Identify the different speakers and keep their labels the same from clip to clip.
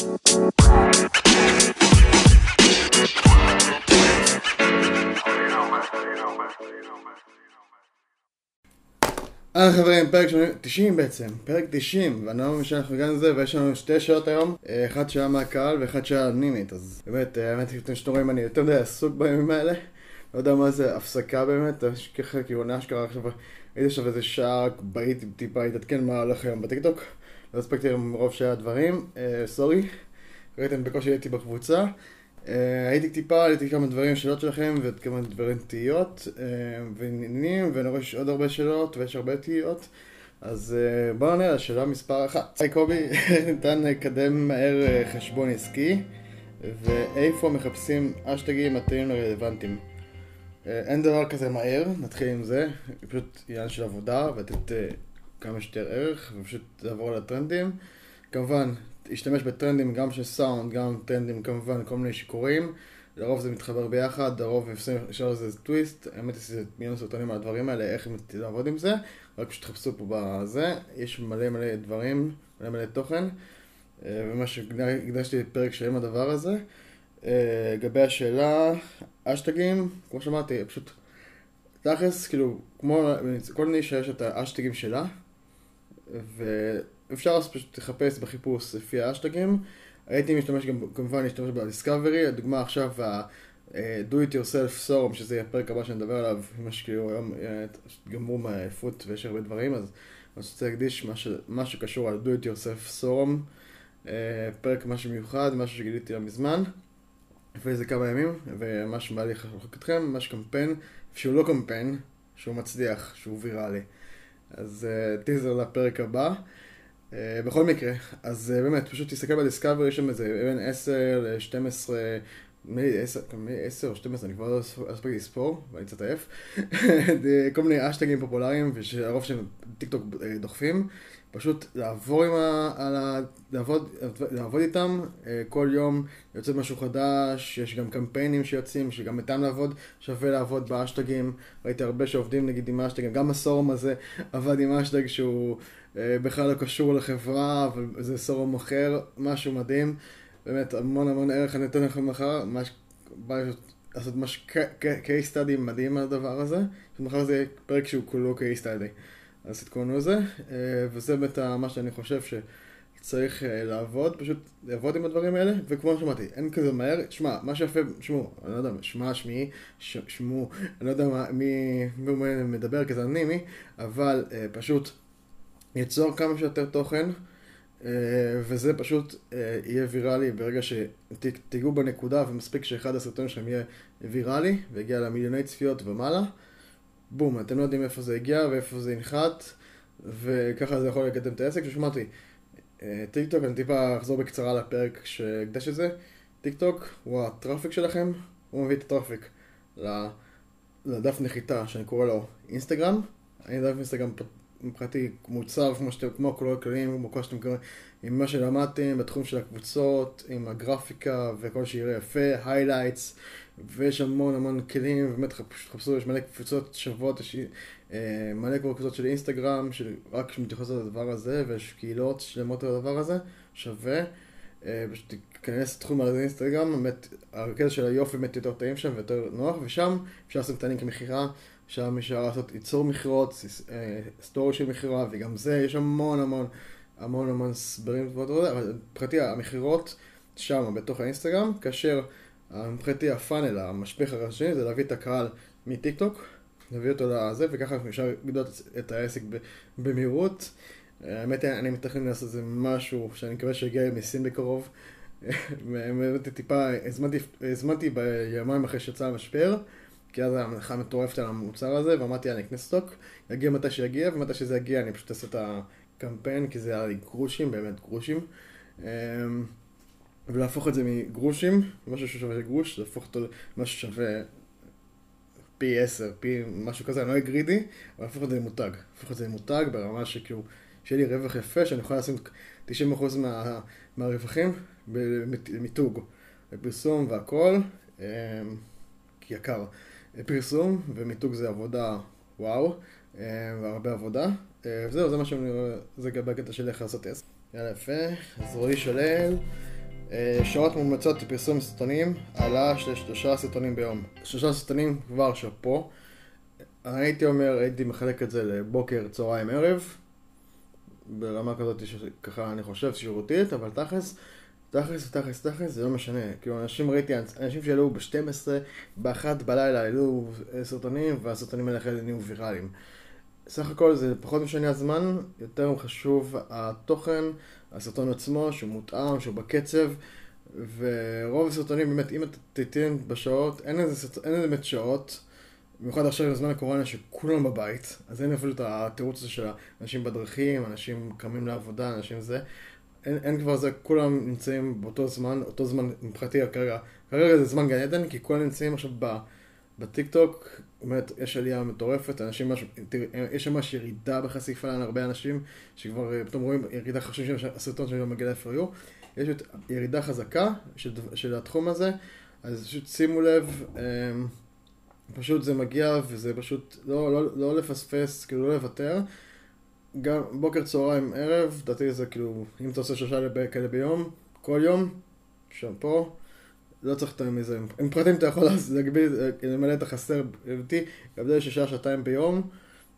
Speaker 1: אהלן חברים, פרק 90 בעצם, פרק 90, ואני לא מאמין שאנחנו הגענו לזה, ויש לנו שתי שאלות היום, אה, אחת שאלה מהקהל ואחת שאלה אנונימית, אז באמת, אה, האמת, אתם שאתם רואים, אני יותר מדי עסוק בימים האלה, לא יודע מה זה הפסקה באמת, ככה כאילו שקרה עכשיו, הייתי עכשיו איזה שעה, באיתי טיפה להתעדכן מה הולך היום בטיקטוק, לא הספקתי מרוב שהיה דברים, אה, סורי, ראיתם בקושי הייתי בקבוצה. אה, הייתי טיפה, הייתי כמה דברים, שאלות שלכם וכמה דברים תהיות אה, ועניינים, ואני רואה שיש עוד הרבה שאלות ויש הרבה תהיות. אז בואו נראה, שאלה מספר אחת. היי קובי, ניתן לקדם מהר חשבון עסקי, ואיפה מחפשים אשטגים מתאים לרלוונטיים. אין דבר כזה מהר, נתחיל עם זה, פשוט עניין של עבודה, ולתת כמה שיותר ערך, ופשוט לעבור על הטרנדים. כמובן, להשתמש בטרנדים גם של סאונד, גם טרנדים כמובן, כל מיני שיכורים. לרוב זה מתחבר ביחד, לרוב אפשר לזה טוויסט, האמת יש לי מיליון סרטונים על הדברים האלה, איך הם לעבוד עם זה, רק פשוט תחפשו פה בזה, יש מלא מלא דברים, מלא מלא תוכן, אה, ומה שהקדשתי פרק שלם לדבר הזה. אה, לגבי השאלה, אשטגים, כמו שאמרתי, פשוט תכלס, כאילו, כמו כל נישה יש את האשטגים שלה, ו... אפשר פשוט לחפש בחיפוש לפי האשטגים. הייתי משתמש גם, כמובן, להשתמש בדיסקאברי, לדוגמה עכשיו ה-do it yourself סורום, שזה הפרק הבא שאני אדבר עליו, מה שכאילו היום אה, גמרו מהעייפות ויש הרבה דברים, אז אני רוצה להקדיש מה שקשור על do it yourself סורום, אה, פרק משהו מיוחד, משהו שגיליתי לא מזמן, לפני איזה כמה ימים, ומה שבא לי לחלוק אתכם, ממש קמפיין, שהוא לא קמפיין, שהוא מצליח, שהוא ויראלי. אז טיזר אה, לפרק הבא. אה, בכל מקרה, אז אה, באמת, פשוט תסתכל ב Discover, יש שם איזה בין 10 ל-12, מ-10 או 12, אני כבר לא הספקתי לספור, ואני קצת עייף, כל מיני האשטגים פופולריים, ושהרוב שהם טיק טוק אה, דוחפים, פשוט לעבור עם ה... ה... לעבוד, לעבוד איתם, כל יום יוצא משהו חדש, יש גם קמפיינים שיוצאים, שגם איתם לעבוד, שווה לעבוד באשטגים, ראיתי הרבה שעובדים נגיד עם אשטגים, גם הסורם הזה עבד עם אשטג שהוא... אה, בכלל לא קשור לחברה, אבל זה סורום אחר, משהו מדהים. באמת, המון המון ערך אני אתן לכם מחר, ממש בא לעשות ממש case study מדהים על הדבר הזה. מחר זה יהיה פרק שהוא כולו case study. אז תתכוננו לזה, אה, וזה באמת מה שאני חושב שצריך אה, לעבוד, פשוט לעבוד עם הדברים האלה, וכמו שאמרתי, אין כזה מהר, שמע, מה שיפה, שמעו, אני לא יודע, שמע, שמי, שמו, אני לא יודע מי, מי מדבר כזה אנימי, אבל פשוט ייצור כמה שיותר תוכן, אה, וזה פשוט אה, יהיה ויראלי. ברגע שתיגעו בנקודה ומספיק שאחד הסרטונים שלכם יהיה ויראלי ויגיע למיליוני צפיות ומעלה, בום, אתם לא יודעים איפה זה הגיע ואיפה זה ינחת, וככה זה יכול לקדם את העסק. ושמעתי, אה, טיק טוק, אני טיפה אחזור בקצרה לפרק שהקדש את זה, טיק טוק הוא ה traffic שלכם, הוא מביא את ה traffic לדף נחיתה שאני קורא לו אינסטגרם, אני דף אינסטגרם מבחינתי מוצר כמו, שאתם, כמו כל הכללים, כמו כל שאתם קוראים, עם מה שלמדתם בתחום של הקבוצות, עם הגרפיקה וכל שיראה יפה, highlights, ויש המון המון כלים, פשוט חפשו, יש מלא קבוצות שוות, יש אה, מלא קבוצות של אינסטגרם, שרק מתייחסות לדבר הזה, ויש קהילות שלמות על הדבר הזה, שווה. אה, פשוט תיכנס לתחום על אינסטגרם, באמת, הקטע של היופי באמת יותר טעים שם ויותר נוח, ושם אפשר לשים את הלינק למכירה שם אפשר לעשות, ייצור מכירות, אה, סטורי של מכירה, וגם זה, יש המון המון המון המון הסברים, אבל מבחינתי המכירות שם, בתוך האינסטגרם, כאשר מבחינתי הפאנל, המשפך הראשי, זה להביא את הקהל מטיק טוק, להביא אותו לזה, וככה אפשר לגדול את העסק במהירות. האמת היא, אני מתכנן לעשות איזה משהו שאני מקווה שיגיע מסין בקרוב. באמת טיפה, הזמנתי ביומיים אחרי שיצא המשבר. כי אז היה מלאכה מטורפת על המוצר הזה, ואמרתי, יאללה, אקנה סטוק, יגיע מתי שיגיע, ומתי שזה יגיע אני פשוט אעשה את הקמפיין, כי זה היה לי גרושים, באמת גרושים. אמ, ולהפוך את זה מגרושים, משהו ששווה גרוש, להפוך אותו למשהו ששווה פי עשר, פי משהו כזה, אני לא אהיה גרידי, אבל להפוך את זה למותג. להפוך את זה למותג ברמה שכאילו, שיהיה לי רווח יפה, שאני יכול לשים 90% מה, מהרווחים במיתוג, בפרסום והכל, אמ, יקר. פרסום, ומיתוג זה עבודה וואו, אה, והרבה עבודה. וזהו, אה, זה מה שאני רואה, זה לגבי הקטע של איך לעשות עסק. יאללה, יפה. אז רועי שולל, אה, שעות מומלצות לפרסום סרטונים, העלאה של שלושה סרטונים ביום. שלושה סרטונים כבר שאפו. הייתי אומר, הייתי מחלק את זה לבוקר, צהריים, ערב. ברמה כזאת שככה אני חושב שירותית, אבל תכלס, תכלס, תכלס, תכלס, זה לא משנה. כאילו, אנשים ראיתי, אנשים שהעלו ב-12, ב-1 בלילה העלו סרטונים, והסרטונים האלה אחרי זה נהיו ויראליים. סך הכל זה פחות משנה הזמן, יותר חשוב התוכן, הסרטון עצמו, שהוא מותאם, שהוא בקצב, ורוב הסרטונים באמת, אם אתה תיתן בשעות, אין איזה, אין איזה באמת שעות, במיוחד עכשיו בזמן הקורונה שכולם בבית, אז אין אפילו את התירוץ הזה של אנשים בדרכים, אנשים קמים לעבודה, אנשים זה. אין, אין כבר זה, כולם נמצאים באותו זמן, אותו זמן מבחינתי כרגע, כרגע זה זמן גן עדן, כי כולם נמצאים עכשיו ב... בטיקטוק, באמת, יש עלייה מטורפת, אנשים ממש, יש ממש ירידה בחשיפה להרבה אנשים, שכבר אה, פתאום רואים ירידה חשובים של הסרטון שלנו מגיע ל-FRU, יש ירידה חזקה של, של התחום הזה, אז פשוט שימו לב, אמ, פשוט זה מגיע וזה פשוט לא, לא, לא לפספס, כאילו לא לוותר. גם בוקר, צהריים, ערב, לדעתי זה כאילו, אם אתה עושה שלושה כאלה ביום, כל יום, שם פה, לא צריך יותר מזה. עם פרטים אתה יכול להגביל, למלא את החסר אותי, להגביל שעה, שעתיים ביום,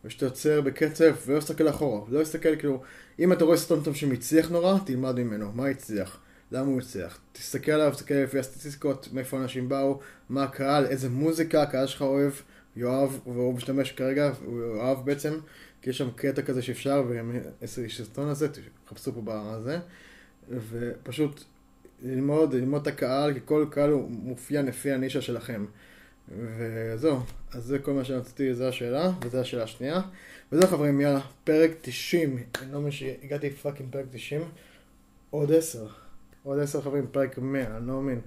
Speaker 1: ושאתה יוצר בקצב, ולא להסתכל אחורה. לא להסתכל כאילו, אם אתה רואה סרטון טוב שמצליח נורא, תלמד ממנו. מה הצליח? למה הוא הצליח? תסתכל עליו, תסתכל לפי הסטטיסטיקות, מאיפה אנשים באו, מה הקהל, איזה מוזיקה הקהל שלך אוהב, יואב, והוא משתמש כרגע, הוא יואב בעצם, כי יש שם קטע כזה שאפשר, וגם יש סרטון הזה, תחפשו פה בזה, ופשוט ללמוד, ללמוד את הקהל, כי כל קהל הוא מופיע לפי הנישה שלכם. וזהו, אז זה כל מה שרציתי, זו השאלה, וזו השאלה השנייה. וזהו חברים, יאללה, פרק 90, אני לא מבין שהגעתי fucking פרק 90, עוד 10. עוד 10 חברים, פרק 100, אני לא מאמין.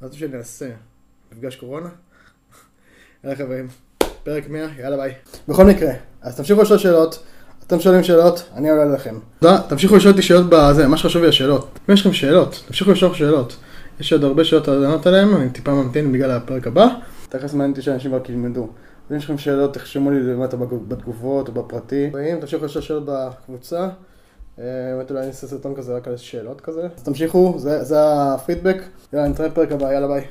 Speaker 1: מה אתה שאני אעשה? מפגש קורונה? יאללה חברים, פרק 100, יאללה ביי. בכל מקרה, אז תמשיכו לשאול שאלות. אתם שואלים שאלות, אני עולה לכם. תמשיכו לשאול אותי שאלות בזה, מה שחשוב לי השאלות. אם יש לכם שאלות, תמשיכו לשאול שאלות. יש עוד הרבה שאלות לענות עליהן, אני טיפה ממתין בגלל הפרק הבא. תכף מעניין אותי שאנשים רק ילמדו. אם יש לכם שאלות, תחשמו לי למטה בתגובות או בפרטי. ואם תמשיכו לשאול שאלות בקבוצה, אה, באמת אולי אני אעשה סרטון כזה רק על שאלות כזה. אז תמשיכו, זה הפידבק. יאללה, נתראה בפרק הבא, יאללה ביי.